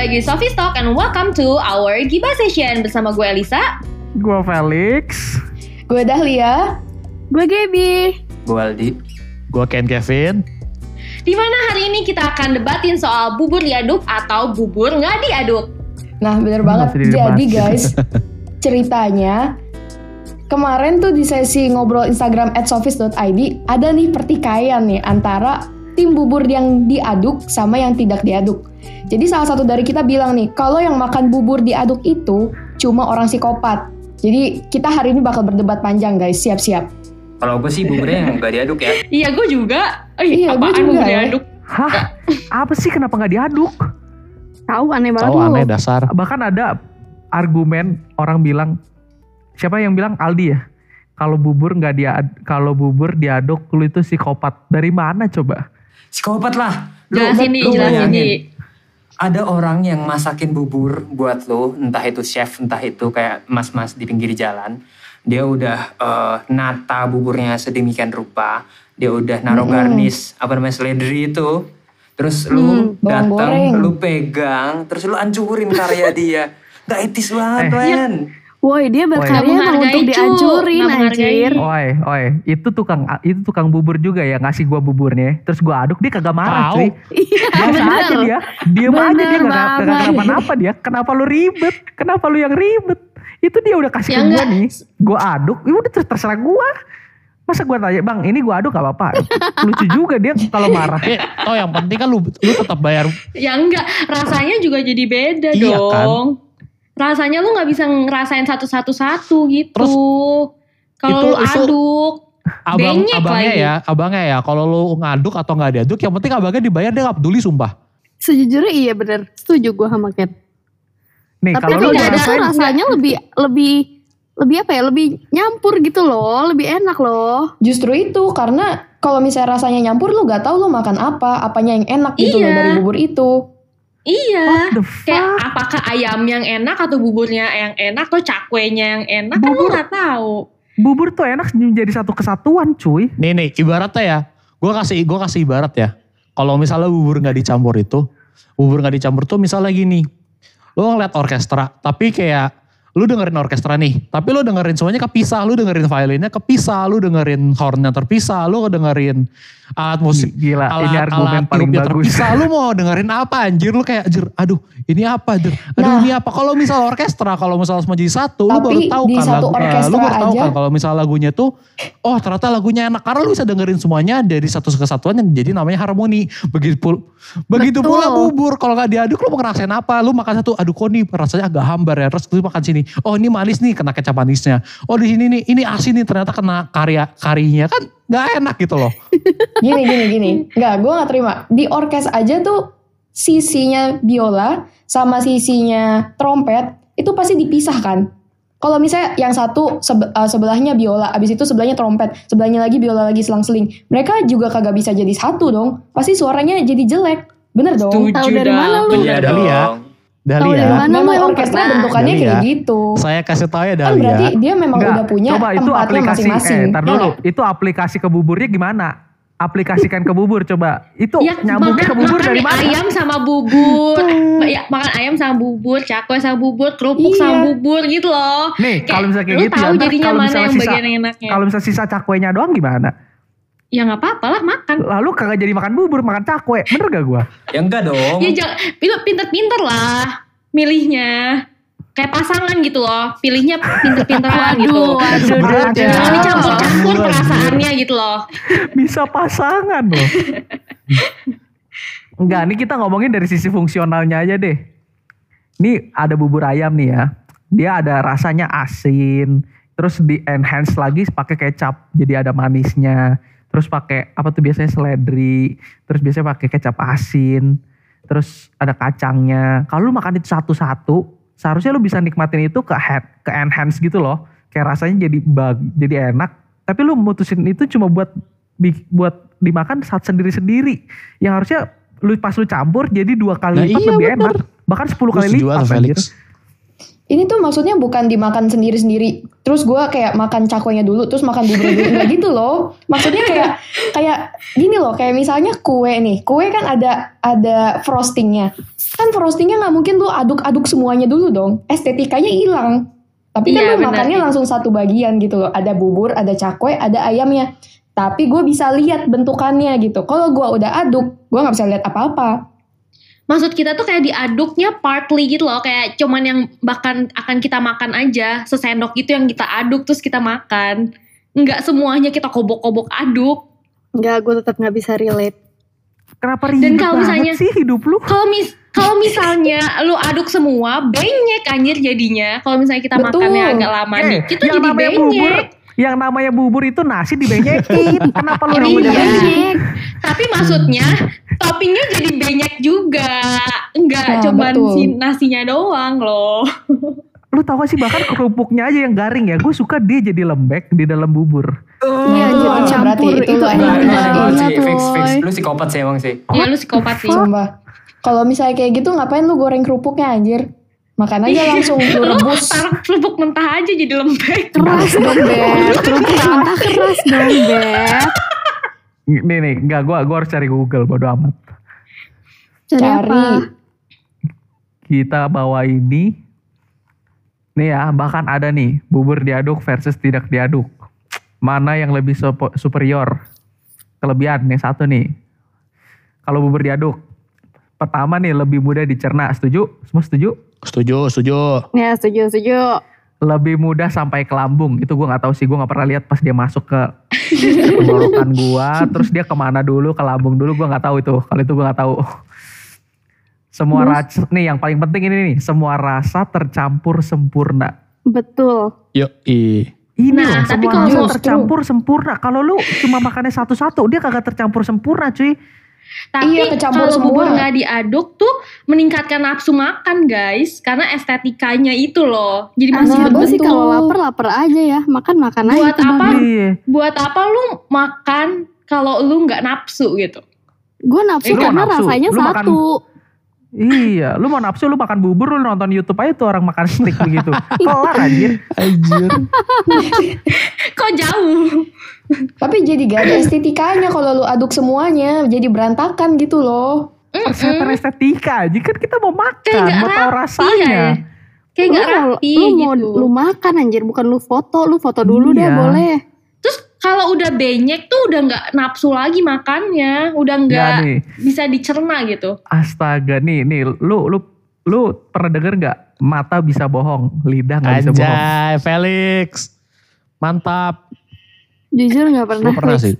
lagi di Sophie Talk and welcome to our Gibah Session bersama gue Elisa. Gue Felix. Gue Dahlia. Gue Gaby. Gue Aldi. Gue Ken Kevin. Di mana hari ini kita akan debatin soal bubur diaduk atau bubur nggak diaduk. Nah bener banget. Jadi guys, ceritanya kemarin tuh di sesi ngobrol Instagram at sofis.id ada nih pertikaian nih antara tim bubur yang diaduk sama yang tidak diaduk. Jadi salah satu dari kita bilang nih, kalau yang makan bubur diaduk itu cuma orang psikopat. Jadi kita hari ini bakal berdebat panjang guys, siap-siap. Kalau gue sih buburnya yang gak diaduk ya. Iya gue juga. Oh, Iya, gue apaan juga bubur ya. diaduk? Hah? Apa sih kenapa nggak diaduk? Tahu aneh banget Tahu aneh dasar. Bahkan ada argumen orang bilang siapa yang bilang Aldi ya? Kalau bubur nggak dia kalau bubur diaduk lu itu psikopat. Dari mana coba? Psikopat lah. Lu, Jelasin nih, lu jelasin nih. Ada orang yang masakin bubur buat lo, entah itu chef, entah itu kayak mas-mas di pinggir jalan. Dia udah eh, nata buburnya sedemikian rupa. Dia udah naruh Mm-mm. garnish, apa namanya, seledri itu. Terus lu Hmm, bawang datang, lu pegang, terus lu hancurin karya dia. Gak etis banget, Eh. men. Woi dia berkarya emang untuk cu. dihancurin anjir. Oi, oi, itu tukang itu tukang bubur juga ya ngasih gua buburnya. Terus gua aduk dia kagak marah cuy. Iya Biasa aja dia. Diem aja dia Bener nggak nggak banget. kenapa-napa dia. Kenapa lu ribet? Kenapa lu yang ribet? Itu dia udah kasih Ya ke gua enggak. nih. Gua aduk, ya udah ter- terserah gua. Masa gua tanya, "Bang, ini gua aduk gak apa-apa?" Lucu juga dia kalau marah. Eh, toh yang penting kan lu, lu tetap bayar. Ya enggak, rasanya juga jadi beda Iya kan? Rasanya lu nggak bisa ngerasain satu-satu-satu gitu. Terus, Kalau lu itu- aduk, Abang, Benyek abangnya lagi. ya, abangnya ya. Kalau lu ngaduk atau nggak diaduk, yang penting abangnya dibayar dia nggak peduli sumpah. Sejujurnya iya bener. Setuju gue sama Ken. Nih, Tapi kalau diaduk tuh ngerasain rasanya lebih lebih lebih apa ya? Lebih nyampur gitu loh. Lebih enak loh. Justru itu karena kalau misalnya rasanya nyampur lu gak tahu lu makan apa, apanya yang enak gitu loh Iya. dari bubur itu. Iya. What the Kayak apakah ayam yang enak atau buburnya yang enak atau cakwenya yang enak kan lu Bubur. nggak tahu. Bubur tuh enak menjadi satu kesatuan cuy. Nih nih, ibaratnya ya. Gue kasih gua kasih ibarat ya. Kalau misalnya bubur nggak dicampur itu, bubur nggak dicampur tuh misalnya gini. Lu ngeliat orkestra, tapi kayak lu dengerin orkestra nih, tapi lu dengerin semuanya kepisah, lu dengerin violinnya kepisah, lu dengerin hornnya terpisah, lu dengerin alat musik Gila, ini alat, argumen alat paling bagus. terpisah, lu mau dengerin apa anjir lu kayak anjir, aduh ini apa anjir, aduh Nah. ini apa. Kalau misal orkestra, kalau misal semua jadi satu, lu Tapi baru tahu di kan satu lagu, eh, lu baru tahu aja- kan kalau misal lagunya tuh, oh ternyata lagunya enak karena lu bisa dengerin semuanya dari satu kesatuan yang jadi namanya harmoni. Begitu pul- begitu Betul. pula bubur kalau nggak diaduk lu mau ngerasain apa? Lu makan satu, aduh kok nih rasanya agak hambar ya. Terus lu makan sini, oh ini manis nih kena kecap manisnya. Oh di sini nih ini asin nih ternyata kena karya karinya kan nggak enak gitu loh. Gini gini gini. Enggak, gue gak terima. Di orkes aja tuh sisinya biola sama sisinya trompet itu pasti dipisahkan. Kalau misalnya yang satu sebe- uh, sebelahnya biola, abis itu sebelahnya trompet, sebelahnya lagi biola lagi selang-seling. Mereka juga kagak bisa jadi satu dong. Pasti suaranya jadi jelek. Bener dong. Setuju Tahu dari mana lu? Iya dong. Dahlia. dari mana? Memang emang orkestra pernah. bentukannya Dahlia. kayak gitu. Saya kasih tahu ya Kan Dahlia. berarti dia memang Enggak, udah punya coba itu tempatnya aplikasi, masing-masing. eh Ya dulu, nggak? itu aplikasi ke buburnya gimana? Aplikasikan ke bubur coba. Itu Ya, nyambungnya ke bubur makan dari mana? ayam sama bubur. ya, makan ayam sama bubur, cakwe sama bubur, kerupuk Iya. sama bubur gitu loh. Nih, kalau misalnya kayak gitu tahu ya, jadinya kalau mana misalnya yang sisa- bagian yang enaknya. Kalau misalnya sisa cakwenya doang gimana? Ya nggak apa-apa lah makan. Lalu kagak jadi makan bubur, makan cakwe. Bener gak gua? Ya enggak dong. Ya jangan, itu pinter-pinter lah milihnya. Kayak pasangan gitu loh, pilihnya pinter-pinteran gitu. Berat ya. Jangan dicampur-campur Aduh, perasaannya gitu loh. Bisa pasangan loh. Enggak, ini kita ngomongin dari sisi fungsionalnya aja deh. Ini ada bubur ayam nih ya. Dia ada rasanya asin, terus di enhance lagi pakai kecap, jadi ada manisnya. Terus pakai apa tuh biasanya seledri, terus biasanya pakai kecap asin, terus ada kacangnya. Kalau lu makan itu satu-satu, seharusnya lu bisa nikmatin itu ke head, ke enhance gitu loh. Kayak rasanya jadi bag, jadi enak. Tapi lu mutusin itu cuma buat buat dimakan saat sendiri-sendiri. Yang harusnya lu pas lu campur jadi dua kali Nah, lipat iya, lebih bener. enak. Bahkan 10 kali lipat anjir. Felix? ini tuh maksudnya bukan dimakan sendiri-sendiri. Terus gue kayak makan cakwenya dulu, terus makan bubur dulu. Enggak gitu loh. Maksudnya kayak kayak gini loh, kayak misalnya kue nih. Kue kan ada ada frostingnya. Kan frostingnya nggak mungkin lu aduk-aduk semuanya dulu dong. Estetikanya hilang. Tapi kan Iya, lu makannya langsung satu bagian gitu loh. Ada bubur, ada cakwe, ada ayamnya. Tapi gue bisa lihat bentukannya gitu. Kalau gue udah aduk, gue nggak bisa lihat apa-apa. Maksud kita tuh kayak diaduknya partly gitu loh, kayak cuman yang bahkan akan kita makan aja, sesendok gitu yang kita aduk terus kita makan. Enggak semuanya kita kobok-kobok aduk. Enggak, gue tetap nggak bisa relate. Kenapa Dan ribet kalau banget misalnya- sih hidup lu? Kalau mis kalau misalnya lu aduk semua, benyek anjir jadinya. Kalau misalnya kita Betul. makannya agak lama Eh, dikit tuh jadi bubur, benyek. Yang namanya bubur itu nasi dibenyekin. Kenapa lu Iya. namanya benyek? Tapi maksudnya toppingnya jadi banyak juga. Enggak Nah, cuman betul. si nasinya doang loh. Lu tau gak sih bahkan kerupuknya aja yang garing ya. Gue suka dia jadi lembek di dalam bubur. Iya, itu jangan berarti campur. itu Itu enak banget. banget, fix, fix. Lu psikopat sih emang sih. Ya lu psikopat sih. Kalau misalnya kayak gitu ngapain lu goreng kerupuknya anjir? Makan aja langsung lu rebus. taruh kerupuk mentah aja jadi lembek. Keras dong, Beb. Kerupuk mentah keras dong, Beb. Nih nih, enggak gue gua harus cari Google bodo amat. Cari, apa? Cari. Kita bawa ini. Nih ya, bahkan ada nih bubur diaduk versus tidak diaduk. Mana yang lebih superior? Kelebihan nih satu nih. Kalau bubur diaduk, pertama nih lebih mudah dicerna. Setuju? Semua setuju? Setuju, setuju. Ya, setuju, setuju. lebih mudah sampai ke lambung itu gue nggak tahu sih gue nggak pernah lihat pas dia masuk ke tenggorokan gua terus dia ke mana dulu ke lambung dulu gue nggak tahu itu kalau itu gue nggak tahu semua rasa nih yang paling penting ini nih semua rasa tercampur sempurna Betul. Yuk, i. ini Nah, loh tapi semua kalau tercampur sempurna kalau lu cuma makannya satu-satu dia kagak tercampur sempurna cuy Tapi Iya, kecampur kalau bubur semua. nggak diaduk tuh meningkatkan nafsu makan guys, karena estetikanya itu loh. Jadi masih Nah, gue sih betul. kalau lapar, lapar aja ya. Makan, makan aja. Buat apa? Iya buat apa lu makan kalau lu nggak nafsu gitu? Gue nafsu Eh, karena nafsu. rasanya Lu makan- satu. Iya, lu mau nafsu lu makan bubur lu nonton YouTube aja tuh orang makan steak begitu. Kelar anjir. Anjir. Kok jauh? Tapi jadi gak ada estetikanya kalau lu aduk semuanya, jadi berantakan gitu loh. Persetan estetika aja kan kita mau makan, mau tahu rapi rasanya. ya. Kayak Lu nggak kalau- rapi lu mau gitu. lu makan anjir, bukan lu foto. Lu foto dulu deh Iya. boleh. Kalau udah benyek tuh udah nggak nafsu lagi makannya, udah Nggak nggak bisa dicerna gitu. Astaga nih, nih lu lu lu pernah denger nggak mata bisa bohong, lidah nggak bisa bohong. Anjay, Felix. Mantap. Jujur nggak pernah. Gue pernah sih.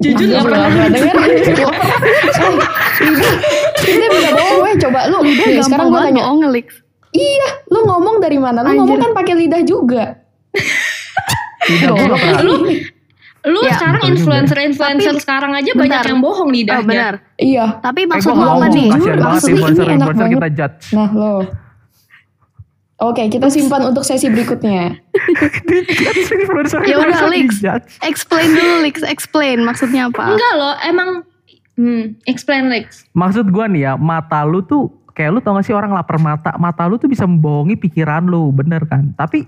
Jujur nggak pernah. denger. Lidah bisa bohong weh, coba lu. Lidah Nih, sekarang gampang gue tanya. bohong. Iya, lu ngomong dari mana? Lu Anjir. ngomong kan pakai lidah juga. Nggak pernah. Lu lu Ya, sekarang juga. influencer-influencer sekarang aja banyak Bentar. yang bohong Oh, lidahnya. benar. Iya. Tapi Eh, maksud gua lu apa nih? Kasian banget Maksudnya ini influencer enak influencer kita judge. Nah lo. Oke, kita simpan untuk sesi berikutnya. Ya udah, dijudge. Explain dulu, Lix. Explain maksudnya apa? Enggak loh, emang hmm, explain Lex. Maksud gua nih ya, mata lu tuh kayak lu tau gak sih orang lapar mata, mata lu tuh bisa membohongi pikiran lu, bener kan? Tapi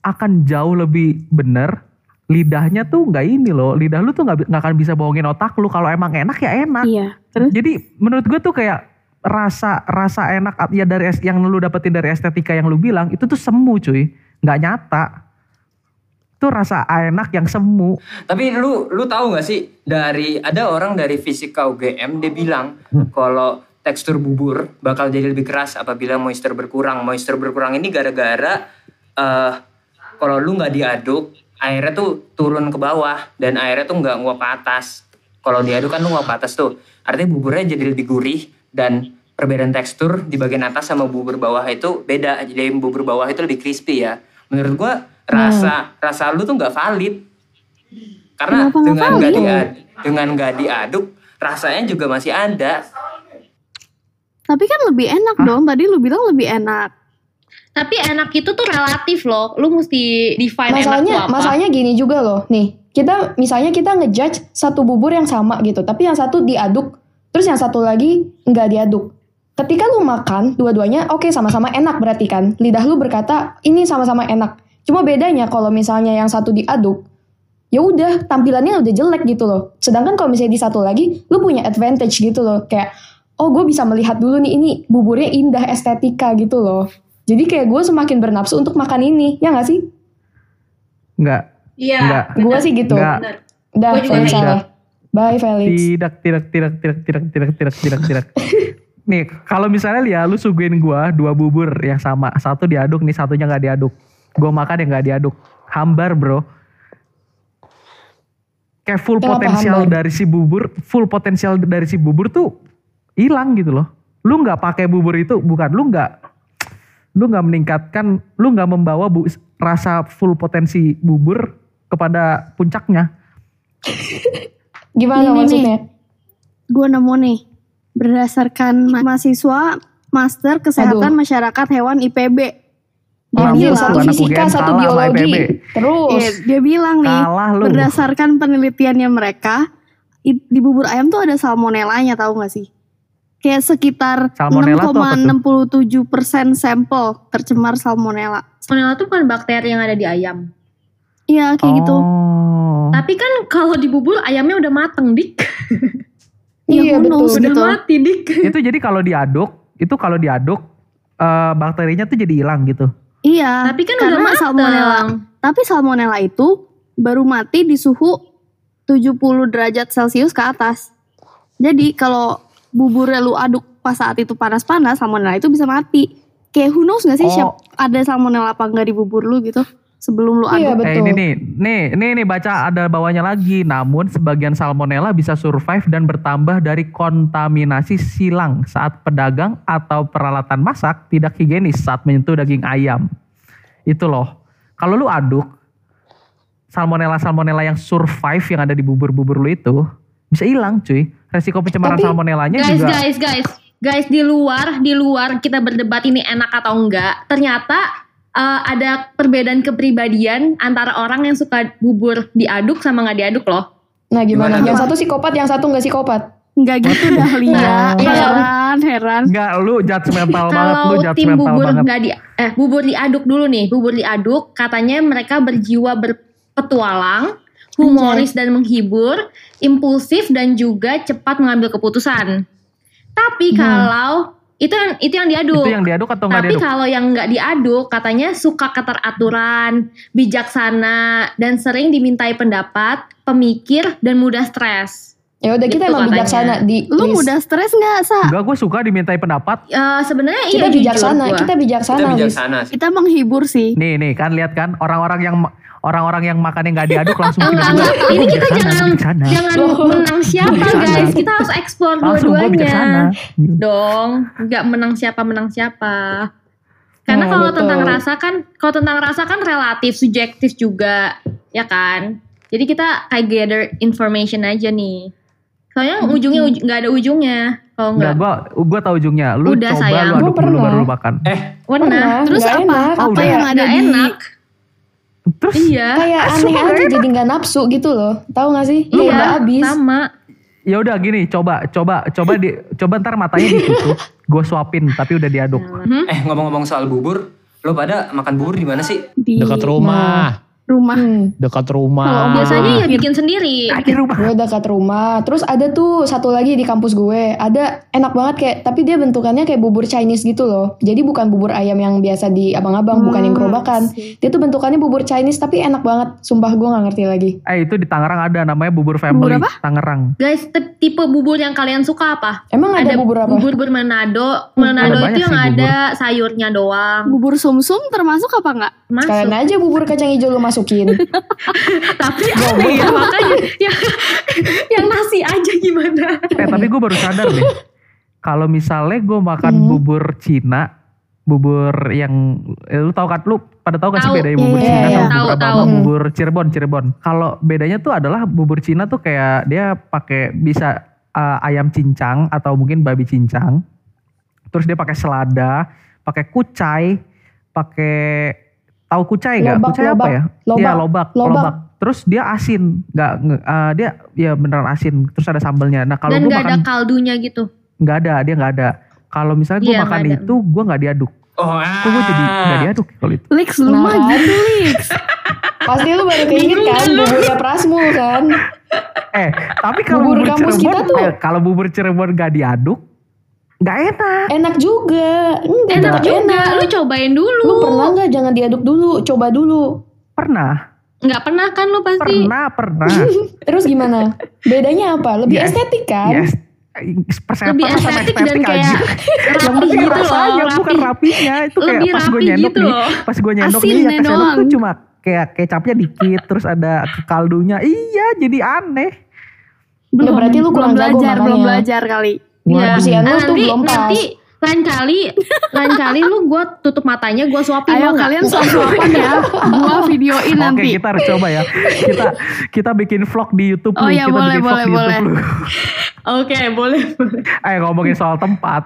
akan jauh lebih bener lidahnya tuh nggak ini loh, lidah lu tuh nggak nggak akan bisa bohongin otak lu kalau emang enak ya enak. Iya. Terus Jadi menurut gue tuh kayak rasa rasa enak ya dari yang lu dapetin dari estetika yang lu bilang itu tuh semu cuy, nggak nyata. Itu rasa enak yang semu. Tapi lu lu tahu nggak sih dari ada orang dari fisika UGM dia bilang kalau tekstur bubur bakal jadi lebih keras apabila moisture berkurang. Moisture berkurang ini gara-gara eh kalau lu nggak diaduk airnya tuh turun ke bawah dan airnya tuh nggak nguap ke atas. Kalau diaduk kan lu nguap ke atas tuh. Artinya buburnya jadi lebih gurih dan perbedaan tekstur di bagian atas sama bubur bawah itu beda. Jadi bubur bawah itu lebih crispy ya. Menurut gua rasa rasa lu tuh nggak valid. Karena Kenapa dengan nggak diaduk, dengan nggak diaduk rasanya juga masih ada. tapi kan lebih enak dong. Tadi lu bilang lebih enak. Tapi enak itu tuh relatif loh. Lu mesti define enak Masalahnya, apa. masalahnya gini juga loh. Nih, kita misalnya kita ngejudge satu bubur yang sama gitu, tapi yang satu diaduk, terus yang satu lagi nggak diaduk. Ketika lu makan, dua-duanya oke sama-sama enak berarti kan. Lidah lu berkata ini sama-sama enak. Cuma bedanya kalau misalnya yang satu diaduk, ya udah tampilannya udah jelek gitu loh. Sedangkan kalau misalnya di satu lagi, lu punya advantage gitu loh. Kayak, oh gue bisa melihat dulu nih ini buburnya indah estetika gitu loh. Jadi kayak gue semakin bernafsu untuk makan ini, ya gak sih? Enggak. Iya. Enggak. Gue sih gitu. Enggak. Juga Felix salah. Bye Felix. Tidak, tidak, tidak, tidak, tidak, tidak, tidak, tidak, tidak. nih, kalau misalnya ya lu suguhin gua dua bubur yang sama, satu diaduk nih, satunya nggak diaduk. Gua makan yang nggak diaduk. Hambar, Bro. Kayak full Kenapa potensial hambar? dari si bubur, full potensial dari si bubur tuh hilang gitu loh. Lu nggak pakai bubur itu, bukan lu nggak lu nggak meningkatkan, lu nggak membawa bu, rasa full potensi bubur kepada puncaknya. Gimana Ini nih. maksudnya? Gue nemu nih. Berdasarkan ma- mahasiswa Master Kesehatan Masyarakat Hewan IPB. Dia Orang bilang, satu fisika, satu biologi. IPB. Terus. eh, dia bilang nih, berdasarkan penelitiannya mereka, i- di bubur ayam tuh ada salmonellanya tahu gak sih? Kayak sekitar Salmonella tuh apa tuh? 6,67 persen sampel tercemar salmonella. Salmonella itu bukan bakteri yang ada di ayam. Iya kayak gitu. Oh. Tapi kan kalau di bubur ayamnya udah mateng, Dik. Iya, knows betul. Udah gitu. mati, Dik. itu jadi kalau diaduk, itu kalau diaduk eh, bakterinya tuh jadi hilang gitu. Iya. Tapi kan karena udah mateng. salmonella. Tapi salmonella itu baru mati di suhu 70 derajat Celcius ke atas. Jadi kalau buburnya lu aduk pas saat itu panas-panas, salmonella itu bisa mati. Kayak who knows gak sih Oh. siap ada salmonella apa enggak di bubur lu gitu sebelum lu Iya aduk. Eh betul. ini nih, nih, nih, nih baca ada bawahnya lagi. Namun sebagian salmonella bisa survive dan bertambah dari kontaminasi silang saat pedagang atau peralatan masak tidak higienis saat menyentuh daging ayam. Itu loh. Kalau lu aduk salmonella-salmonella yang survive yang ada di bubur-bubur lu itu bisa hilang cuy. Resiko pencemaran Tapi- salmonellanya Guys, juga guys, guys. Guys, di luar, di luar kita berdebat ini enak atau enggak. Ternyata eh, ada perbedaan kepribadian antara orang yang suka bubur diaduk sama nggak diaduk loh. Nah gimana? Gimana? Yang satu psikopat, yang satu nggak psikopat. Enggak gitu dah Lia. Nah, heran, heran. Enggak, lu judgmental banget, lu Kalau tim bubur banget. nggak di eh bubur diaduk dulu nih, bubur diaduk katanya mereka berjiwa berpetualang, humoris dan menghibur, impulsif dan juga cepat mengambil keputusan. Tapi kalau itu yang itu yang diaduk. Itu yang diaduk atau enggak Tapi diaduk? kalau yang nggak diaduk, katanya suka keteraturan, bijaksana, dan sering dimintai pendapat, pemikir, dan mudah stres. Ya udah kita Gitu emang katanya. bijaksana di Lu list. mudah stres nggak sa? Enggak, gue suka dimintai pendapat. Eh, Sebenarnya kita iya jujur bijaksana, kita bijaksana. Kita bijaksana sih. Kita menghibur sih. Nih, nih kan lihat kan orang-orang yang orang-orang yang makannya nggak diaduk langsung Enggak, bilang, enggak. "Gua Ini kita bijaksana, jangan gua bijaksana." jangan menang siapa Bijaksana. guys. Kita harus eksplor dua-duanya. Dong, nggak menang siapa menang siapa. Karena Nah, kalau betul. tentang rasa kan, kalau tentang rasa kan relatif, subjektif juga, ya kan. Jadi kita kayak gather information aja nih. Soalnya ujungnya uj- nggak ada ujungnya. Kalau Enggak, nggak, gue gue tahu ujungnya. Lu Udah, coba sayang. lu Gua aduk dulu baru lu makan. warna. Pernah, Terus nggak apa? enak. Oh, apa udah. yang ada di enak. Terus Iya. Kayak aneh aja enak. jadi nggak nafsu gitu loh. Tahu gak sih? Iya, udah habis. sama. ya udah gini, coba coba coba di coba ntar matanya ditutup, gue suapin tapi udah diaduk. Hmm? Eh ngomong-ngomong soal bubur, lo pada makan bubur di mana sih? Di Dekat rumah. rumah. Hmm. Dekat Kalau rumah. Biasanya ya bikin sendiri. Di rumah. Gue dekat rumah. Terus ada tuh satu lagi di kampus gue. Ada enak banget kayak, tapi dia bentukannya kayak bubur Chinese gitu loh. Jadi bukan bubur ayam yang biasa di abang-abang, bukan yang gerobakan. Dia tuh bentukannya bubur Chinese tapi enak banget. Sumpah gue nggak ngerti lagi. Eh itu di Tangerang ada namanya bubur family Bubur apa? Tangerang. Guys, tipe bubur yang kalian suka apa? Emang ada, bubur apa? Bubur bermanado. Manado Ada itu banyak yang sih ada sayurnya doang. Bubur sumsum termasuk apa enggak? Sekalian Masuk. aja bubur kacang hijau lu masukin. Tapi aneh ya makanya yang, yang nasi aja gimana? Eh tapi gue baru sadar deh. Kalau misalnya gue makan Hmm. bubur Cina, bubur yang eh, lu tahu kan lu pada tahu kan sih bedanya bubur Iya, Cina iya, sama tahu, bubur apa tahu. bubur Cirebon Cirebon. Kalau bedanya tuh adalah bubur Cina tuh kayak dia pakai bisa eh, ayam cincang atau mungkin babi cincang. Terus dia pakai selada, pakai kucai, pakai tahu kucai nggak? Lobak, Kucai apa lobak, ya? lobak, Iya lobak, lobak. lobak. Terus dia asin, nggak eh, dia ya beneran asin. Terus ada sambelnya. Nah kalau Dan gue gak makan ada kaldunya gitu. nggak ada dia nggak ada kalau misalnya gue Iya, makan itu gue nggak diaduk. Oh, ah. Kok gue jadi nggak diaduk ya kalau itu? Lix lu Nah, mah kan? gitu Lix. Pasti lu baru keinget kan buburnya Prasmul kan. Eh, tapi kalau Bubur bubur, kampus Cirebon, kita tuh- eh, kalau bubur Cirebon gak diaduk, nggak enak. Enak juga. Enggak, Enak juga, enak. lu cobain dulu. Lu pernah nggak jangan diaduk dulu, coba dulu. Pernah, Nggak pernah kan lu pasti? pernah, pernah. Terus gimana? Bedanya apa? Lebih Yes. estetik kan? Yes. Lebih sama estetik dan estetik kayak aja. rapi gitu loh. rasanya bukan Rapi. rapinya. Itu kayak Lebih pas gue rapi nyendok gitu nih. loh. Pas gue nyendok nih Asinnya yang kesendok tuh cuma kayak kecapnya dikit. Terus ada kaldunya. Iya jadi aneh. Ya, berarti lu kurang belum jago belajar, belum belajar kali. Iya. Kebersihan lu Nah, tuh nanti, belum pas. nanti lain kali, lain kali lu gue tutup matanya, gue suapin Ayo nggak? kalian suap-suapan ya. Gua videoin Oke nanti. kita harus coba ya. Kita kita bikin vlog di YouTube Oh lu. iya, kita boleh, bikin vlog boleh, di boleh. YouTube lu. Oke, boleh. boleh. Eh ngomongin soal tempat.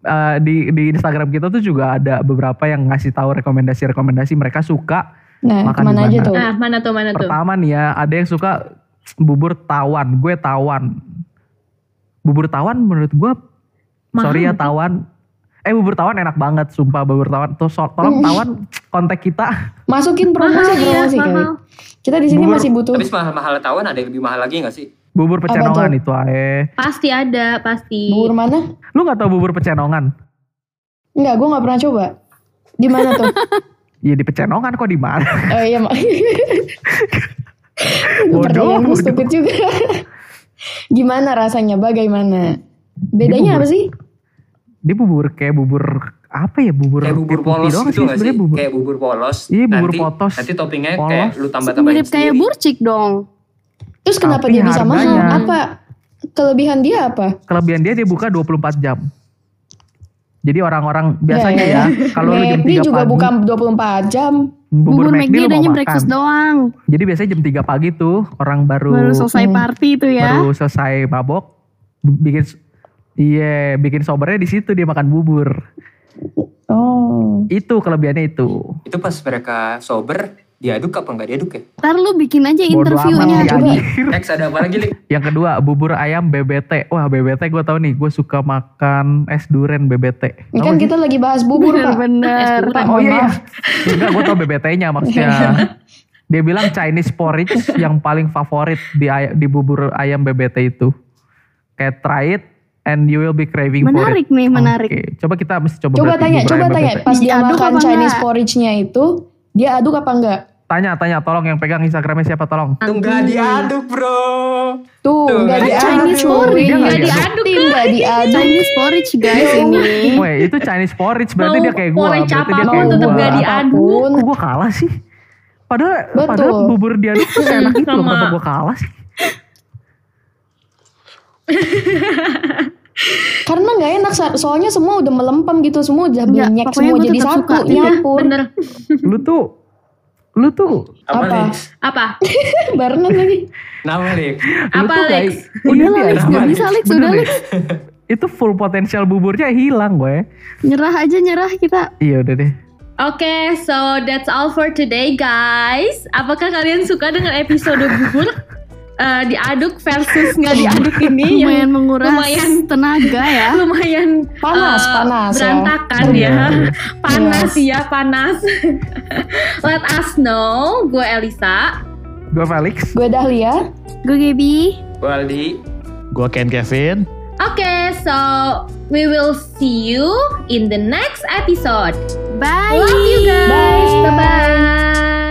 eh, di di Instagram kita tuh juga ada beberapa yang ngasih tahu rekomendasi-rekomendasi mereka suka Nah, Makan ke mana di aja mana? tuh? Nah, mana tuh, mana tuh? Pertama nih ya, ada yang suka bubur tawan. Gue tawan. Bubur tawan menurut gue, Mahal sorry ya nggak tawan. Eh bubur tawan enak banget, sumpah bubur tawan. Tuh, so- tolong tawan kontak kita. Masukin promosi Mahal ya, promosi kali. mahal. Kita di sini Bubur- masih butuh. Tapi mahal-mahal tawan ada yang lebih mahal lagi gak sih? Bubur pecenongan itu ae. Pasti ada, pasti. Bubur mana? Lu gak tau bubur pecenongan? Enggak, gue nggak pernah coba. Di mana tuh? Ya di pecenongan kok di mana? Oh iya, mak. Bodoh, bodoh. juga. Gimana rasanya? Bagaimana? Bedanya bubur. apa sih? Dia bubur kayak bubur apa ya bubur Kayak bubur putih polos doang gitu sih? sebenarnya bubur. Kayak bubur polos. Iya, bubur nanti, potos. Nanti toppingnya Polos. kayak lu tambah-tambahin Mirip kayak burcik dong. Terus kenapa Tapi dia bisa mahal? harganya- Apa? Kelebihan dia apa? Kelebihan dia dia buka 24 jam. Jadi orang-orang biasanya Ya, ya, ya. kalau lu jam McD 3 juga pagi, buka 24 jam. Bubur, Bubur McD adanya makan. breakfast doang. Jadi biasanya jam 3 pagi tuh orang baru Baru selesai Hmm. party itu ya. baru selesai mabok bikin iya bikin sobernya di situ dia makan bubur. Oh. Itu kelebihannya itu. Itu pas mereka sober, diaduk apa nggak diaduk ya? Ntar lu bikin aja interviewnya. X ada apa lagi, Lik? Yang kedua bubur ayam BBT. Wah BBT gue tau nih, gue suka makan es duren BBT. Ini kan kita lagi bahas bubur, Pak. Es Pak, Oh mohon iya, iya. Enggak, gue tau BBT-nya maksudnya. Dia bilang Chinese porridge yang paling favorit di, ay- di bubur ayam BBT itu. Kayak try it and you will be craving Menarik for it. nih, menarik. Oke, coba kita mesti coba Coba tanya, coba tanya. BBT. Pas dia Diaduk makan Chinese porridge-nya itu, dia aduk apa enggak? Tanya, tanya, tolong yang pegang Instagramnya siapa tolong. Itu nggak diaduk, bro. Tuh, enggak diaduk. Chinese porridge. Dia nggak Nggak diaduk. diaduk Tim nggak diaduk. Chinese porridge guys ini. Weh, itu Chinese porridge berarti dia kayak gue. porridge Berarti dia apa pun kayak tetep gue. nggak diaduk. Kok gue kalah sih? Padahal, Betul. padahal bubur diaduk tuh enak itu loh. Kenapa gue kalah sih? Karena nggak enak, soalnya semua udah melempem gitu, semua udah banyak, semua gue jadi satu, suka. Iya, nyampur. bener. Lu tuh, lu tuh Apa, Apa? Apa? Barengan lagi. Nama. Lu Apa, Lex? Udah lah dia, Lex, bisa Lex, udah. Lex. Itu full potensial buburnya hilang gue. Nyerah aja nyerah kita. Iya udah deh. Oke, so that's all for today guys. Apakah kalian suka dengan episode bubur eh, diaduk versus nggak diaduk ini Lumayan yang menguras lumayan- tenaga ya. lumayan Panas, eh, panas ya. berantakan Iya. ya, panas Yes. ya panas. Let us know. Gue Elisa. Gue Felix. Gue Dahlia. Gue Gaby. Waldi. Gue Ken Kevin. Oke, so we will see you in the next episode. Bye. Love you guys. Bye. Bye bye.